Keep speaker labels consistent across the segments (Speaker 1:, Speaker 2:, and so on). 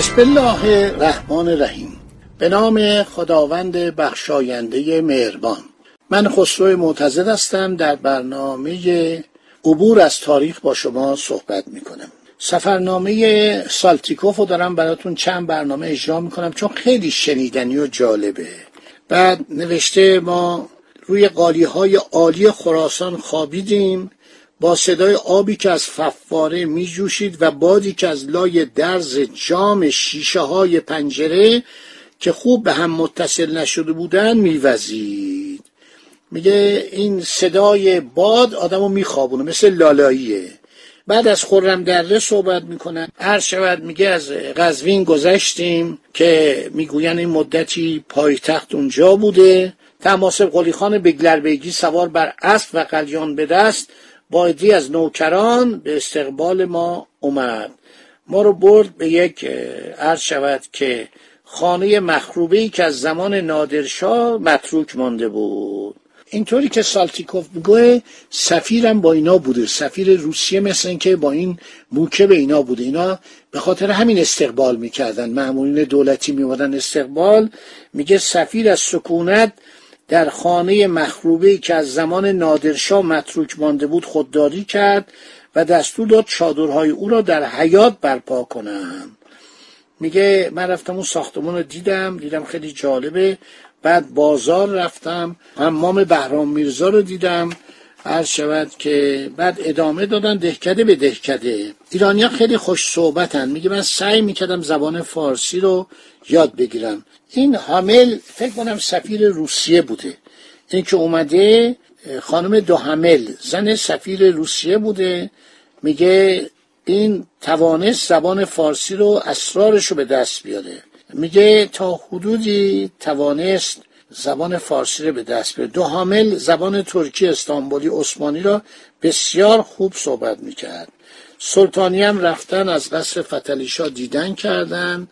Speaker 1: بسم الله الرحمن الرحیم. به نام خداوند بخشاینده مهربان. من خسرو معتزد هستم در برنامه عبور از تاریخ با شما صحبت می‌کنم. سفرنامه سالتیکوف رو دارم براتون چند برنامه اجرا می‌کنم چون خیلی شنیدنی و جالبه. بعد نوشته ما روی قالی های عالی خراسان خوابیدیم. با صدای آبی که از ففاره می جوشید و بادی که از لای درز جام شیشه های پنجره که خوب به هم متصل نشده بودن میوزید. میگه این صدای باد آدمو میخوابونه مثل لالاییه. بعد از خورم دره صحبت می‌کنن. هر شود میگه از قزوین گذشتیم که می‌گوین این مدتی پایتخت اونجا بوده. تماسب قلی خان بگلربیگی سوار بر اسب و قلیان به دست با از نوکران به استقبال ما اومد. ما رو برد به یک عرض شود که خانه مخروبه که از زمان نادرشاه متروک مانده بود. اینطوری که سالتیکوف میگه سفیرم با اینا بوده. سفیر روسیه مثل اینکه با این موکه به اینا بوده. اینا به خاطر همین استقبال می‌کردن. معمولین دولتی میوادن استقبال. میگه سفیر از سکونت در خانه مخروبه که از زمان نادرشاه متروک مانده بود خودداری کرد و دستور داد چادرهای او را در حیات برپا کنم. میگه من رفتم اون ساختمون رو دیدم دیدم خیلی جالبه. بعد بازار رفتم حمام بهرام میرزا رو دیدم. عرض شود که بعد ادامه دادن دهکده به دهکده. ایرانیا خیلی خوش صحبتن. میگه من سعی می‌کردم زبان فارسی رو یاد بگیرم. این حامل فکر کنم سفیر روسیه بوده. این که اومده خانم دو حمل زن سفیر روسیه بوده. میگه این توانست زبان فارسی رو اسرارش رو به دست بیاره. میگه تا حدودی توانست زبان فارسی رو به دست بیاره. دو حامل زبان ترکی استانبولی عثمانی را بسیار خوب صحبت می‌کرد. سلطانی هم رفتن از قصر فتلیشا دیدن کردن.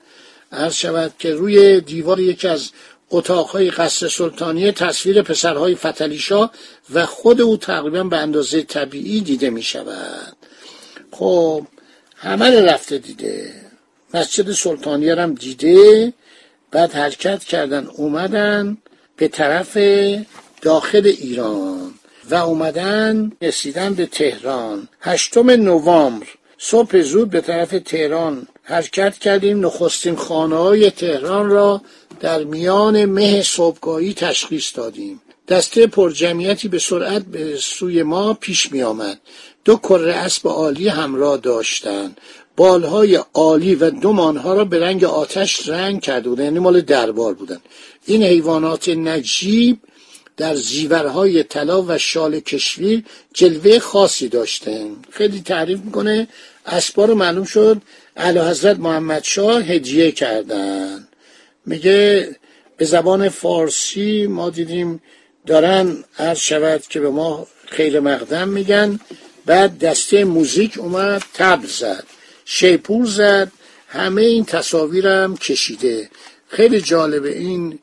Speaker 1: عرض شود که روی دیوار یکی از اتاقهای قصر سلطانی تصویر پسرهای فتلیشا و خود او تقریبا به اندازه طبیعی دیده می شود خب همه رفته دیده. مسجد سلطانی هم دیده. بعد حرکت کردن اومدن. به طرف داخل ایران و اومدن رسیدن به تهران. هشتم نوامبر. صبح زود به طرف تهران حرکت کردیم. نخستین خانه های تهران را در میان مه صبحگاهی تشخیص دادیم. دسته پرجمعیتی به سرعت به سوی ما پیش می آمد دو کره اسب عالی همراه داشتند. بالهای عالی و دو مانها را به رنگ آتش رنگ کرده بودند یعنی مال دربار بودند این حیوانات نجیب در زیورهای طلا و شال کشویر جلوه خاصی داشتند خیلی تعریف می‌کنه. اسبا معلوم شد اعلی حضرت محمد شاه هدیه کردن. میگه به زبان فارسی ما دیدیم دارن عرض شود که به ما خیر مقدم میگن. بعد دسته موزیک اومد تبل زد. شیپور زد. همه این تصاویرم کشیده. خیلی جالبه این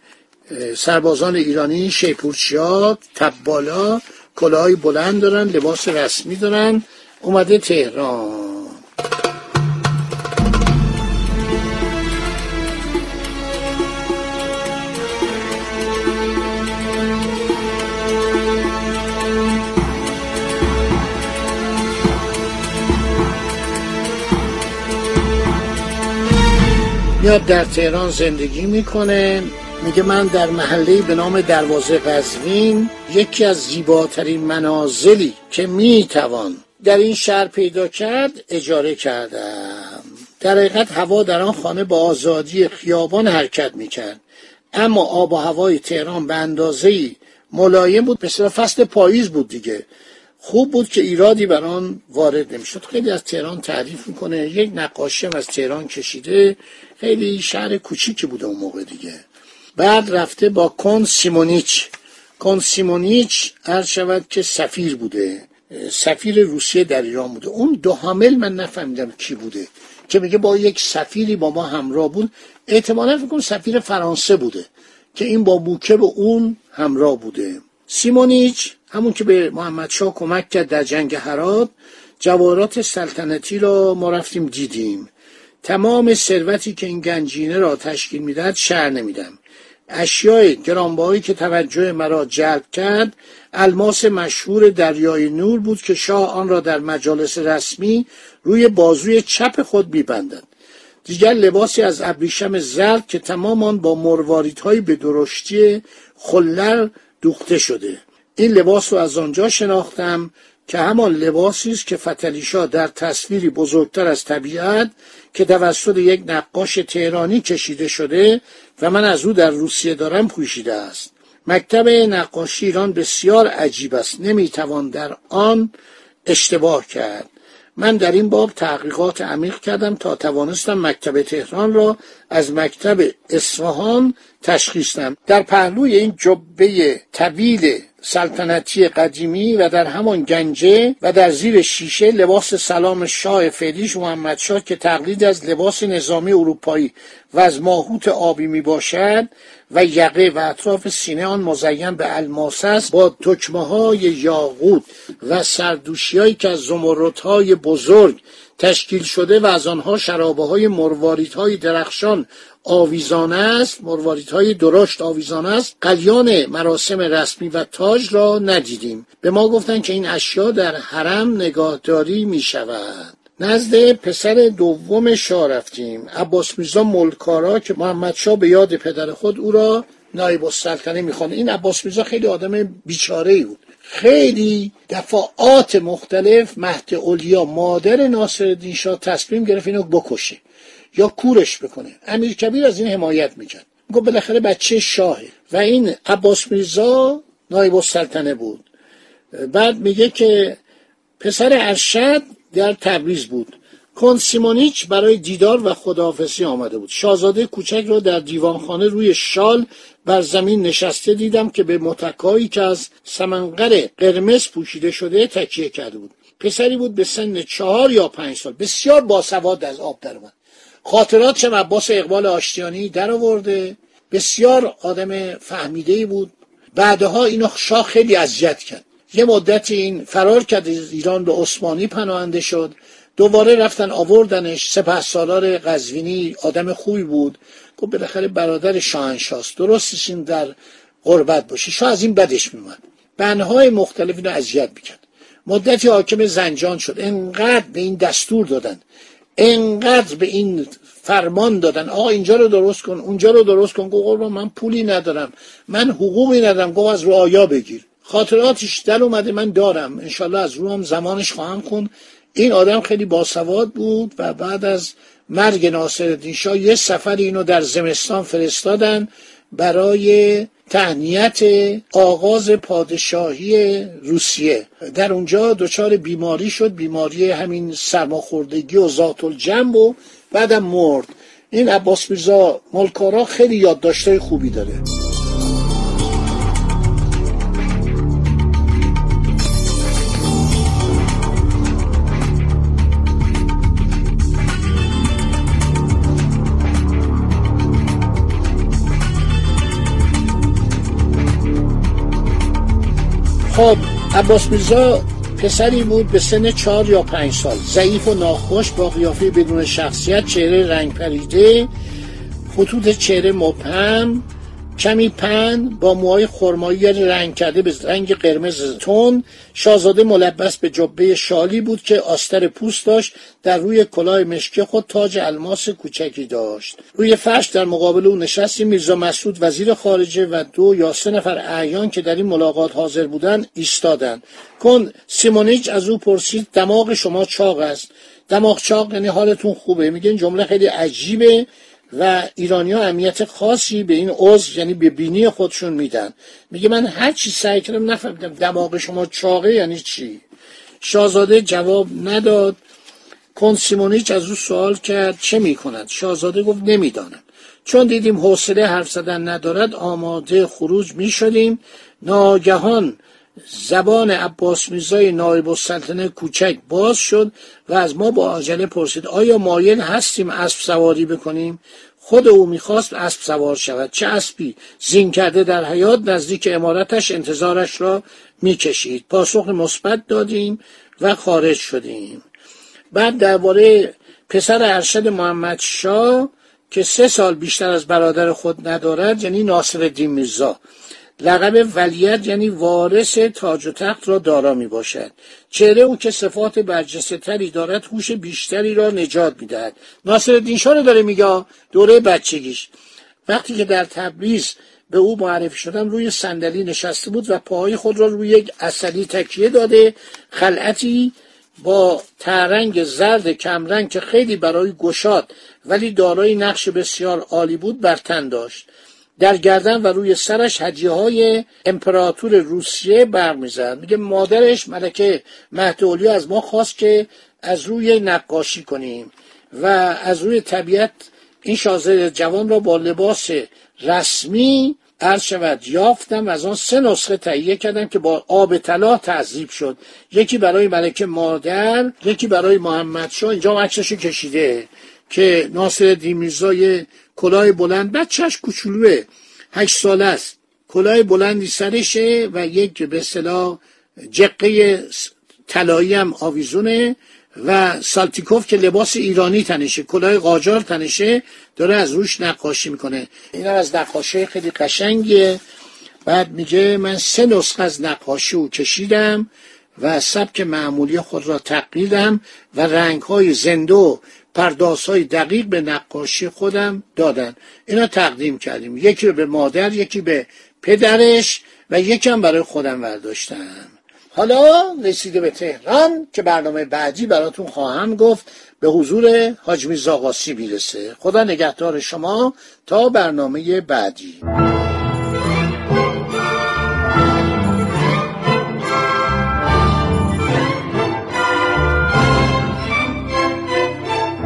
Speaker 1: سربازان ایرانی شیپورچیا تبالا کلاهای بلند دارن لباس رسمی دارن. اومده تهران. میاد در تهران زندگی می‌کنه. میگه من در محله به نام دروازه قزوین یکی از زیباترین منازلی که می‌توان در این شهر پیدا کرد اجاره کردم. در حقیقت هوا در آن خانه با آزادی خیابان حرکت می‌کرد. اما آب و هوای تهران به اندازه ملایم بود مثل فصل پاییز بود دیگه. خوب بود که ایرادی بر آن وارد نمی‌شد. خیلی از تهران تعریف می‌کنه. یک نقاشی از تهران کشیده. خیلی شهر کوچیکی بوده اون موقع دیگه. بعد رفته با کن سیمونیچ. کن سیمونیچ عرض شود که سفیر بوده. سفیر روسیه در ایران بوده. اون دو حامل من نفهمیدم کی بوده. که میگه با یک سفیری با ما همراه بود. احتمالا فکر سفیر فرانسه بوده. که این با بوکه به اون همراه بوده. سیمونیچ همون که به محمد شاه کمک کرد در جنگ هرات جوارات سلطنتی را ما رفتیم دیدیم. تمام ثروتی که این گنجینه را تشکیل می‌داد شهر نمیدم. اشیای گرانبهایی که توجه مرا جلب کرد الماس مشهور دریای نور بود که شاه آن را در مجالس رسمی روی بازوی چپ خود میبندد. دیگر لباسی از ابریشم زرد که تمام آن با مرواریدهایی به درشتی خلر دوخته شده. این لباس رو از آنجا شناختم که همان لباسی است که فتلیشا در تصویری بزرگتر از طبیعت که توسط یک نقاش تهرانی کشیده شده و من از او در روسیه دارم پوشیده است. مکتب نقاشی ایران بسیار عجیب است. نمی‌توان در آن اشتباه کرد. من در این باب تحقیقات عمیق کردم تا توانستم مکتب تهران را از مکتب اصفهان تشخیص دهم. در پهلوی این جبه طویل سلطنتی قدیمی و در همان گنجه و در زیر شیشه لباس سلام شاه فعلیش محمد شاه که تقلید از لباس نظامی اروپایی و از ماهوت آبی می باشد و یقه و اطراف سینه آن مزین به الماس است با دکمه های یاقوت و سردوشی هایی که از زمرت های بزرگ تشکیل شده و از آنها شرابه های مروارید های درخشان آویزانه است مروارید های درشت آویزانه است. قلیان مراسم رسمی و تاج را ندیدیم. به ما گفتند که این اشیا در حرم نگاهداری می شود. نزد پسر دوم شاه رفتیم. عباس میرزا ملکارا که محمد شاه به یاد پدر خود او را نایب السلطنه می‌خوانه این عباس میرزا خیلی آدم بیچاره بود. خیلی دفعات مختلف مهد اولیا مادر ناصر شاه تصمیم گرفت اینو بکشه. یا کورش بکنه. امیر کبیر از این حمایت می‌کرد. گفت بالاخره بچه شاهه. و این عباس میرزا نایب السلطنه بود. بعد میگه که پسر ارشد در تبریز بود. کنسیمونیچ برای دیدار و خداحافظی آمده بود. شاهزاده کوچک را در دیوانخانه روی شال بر زمین نشسته دیدم که به متکایی که از سمنقر قرمز پوشیده شده تکیه کرده بود. پسری بود به سن چهار یا پنج سال. بسیار باسواد از آب در خاطرات چه عباس اقبال آشتیانی در آورده. بسیار آدم فهمیده بود. بعدها اینو شاه خیلی اذیت کرد. یه مدت این فرار کرد ایران به عثمانی پناهنده شد. دوباره رفتن آوردنش. سپه سالار قزوینی آدم خوبی بود. گفت بالاخره برادر شاهنشاست درستش این در غربت باشه. شاه از این بدش میومد بنهای مختلف اینو اذیت می‌کرد. مدتی حاکم زنجان شد. انقدر به این دستور دادن. انقدر به این فرمان دادن. آقا اینجا رو درست کن اونجا رو درست کن. گفت من پولی ندارم من حقوقی ندارم. گفت از رعایا بگیر. خاطراتش در اومده من دارم. انشالله از رو هم زمانش خواهم کن این آدم خیلی باسواد بود و بعد از مرگ ناصر شاه یه سفر اینو در زمستان فرستادن برای تهنیت آغاز پادشاهی روسیه. در اونجا دچار بیماری شد. بیماری همین سرماخوردگی و ذات الجنب و بعدم مرد. این عباس میرزا ملکارا خیلی یادداشتای خوبی داره. خب عباس میرزا پسری بود به سن چهار یا پنج سال. ضعیف و ناخوش با قیافه بدون شخصیت چهره رنگ پریده خطوط چهره مبهم. کمی پن با موهای خرمایی رنگ کرده به رنگ قرمز تون. شاهزاده ملبس به جبه شالی بود که آستر پوست داشت در روی کلاه مشکی خود تاج الماس کوچکی داشت. روی فرش در مقابل او نشستی میرزا مسعود وزیر خارجه و دو یا سه نفر اعیان که در این ملاقات حاضر بودند ایستادند. کن سیمونیچ از او پرسید دماغ شما چاق است؟ دماغ چاق یعنی حالتون خوبه؟ میگه این جمله خیلی عجیبه. و ایرانی ها اهمیت خاصی به این عضو یعنی به بینی خودشون میدن. میگه من هر چی سعی کردم نفهمیدم دماغ شما چاقه یعنی چی. شاهزاده جواب نداد. کنسیمونیچ از او سوال کرد چه می کند شاهزاده گفت نمی‌دانم چون دیدیم حوصله حرف زدن ندارد آماده خروج می شدیم ناگهان زبان عباس میزای نایب السلطنه کوچک باز شد و از ما با عجله پرسید آیا مایل هستیم اسب سواری بکنیم؟ خود او می‌خواست اسب سوار شود. چه اسبی؟ زین کرده در حیات نزدیک امارتش انتظارش را می‌کشید. پاسخ مثبت دادیم و خارج شدیم. بعد درباره پسر ارشد محمد شاه که سه سال بیشتر از برادر خود ندارد یعنی ناصر الدین میرزا. لقب ولیت یعنی وارث تاج و تخت را دارا می باشد چهره او که صفات برجسته تری دارد هوش بیشتری را نجات می‌دهد. ناصر الدین شاه داره میگه دوره بچگیش. وقتی که در تبریز به او معرفی شدم روی صندلی نشسته بود و پاهای خود را روی یک اصلی تکیه داده. خلعتی با ترنگ زرد کمرنگ که خیلی برای گشاد ولی دارای نقش بسیار عالی بود بر تن داشت. در گردن و روی سرش هدیه های امپراتور روسیه برمیزد. میگه مادرش ملکه مهد از ما خواست که از روی نقاشی کنیم و از روی طبیعت این شازده جوان را با لباس رسمی عرض شود. یافتم از آن سه نسخه تهیه کردم که با آب طلا تعذیب شد. یکی برای ملکه مادر یکی برای محمد شاه اینجا عکسشو کشیده که ناصر دیمیرزای کلاه بلند بچهش کوچولوه هشت ساله است. کلاه بلندی سرشه و یک به اصطلاح جقه طلایی هم آویزونه و سالتیکوف که لباس ایرانی تنشه کلاه قاجار تنشه داره از روش نقاشی می‌کنه. این از نقاشی خیلی قشنگیه. بعد میگه من سه نسخه از نقاشی رو کشیدم و سبک معمولی خود را تقلیدم و رنگ های زنده پرداس های دقیق به نقاشی خودم دادن. اینا تقدیم کردیم. یکی به مادر یکی به پدرش و یکم برای خودم برداشتم. حالا رسیده به تهران که برنامه بعدی براتون خواهم گفت به حضور حاج زاغاسی بیرسه خدا نگهدار شما تا برنامه بعدی.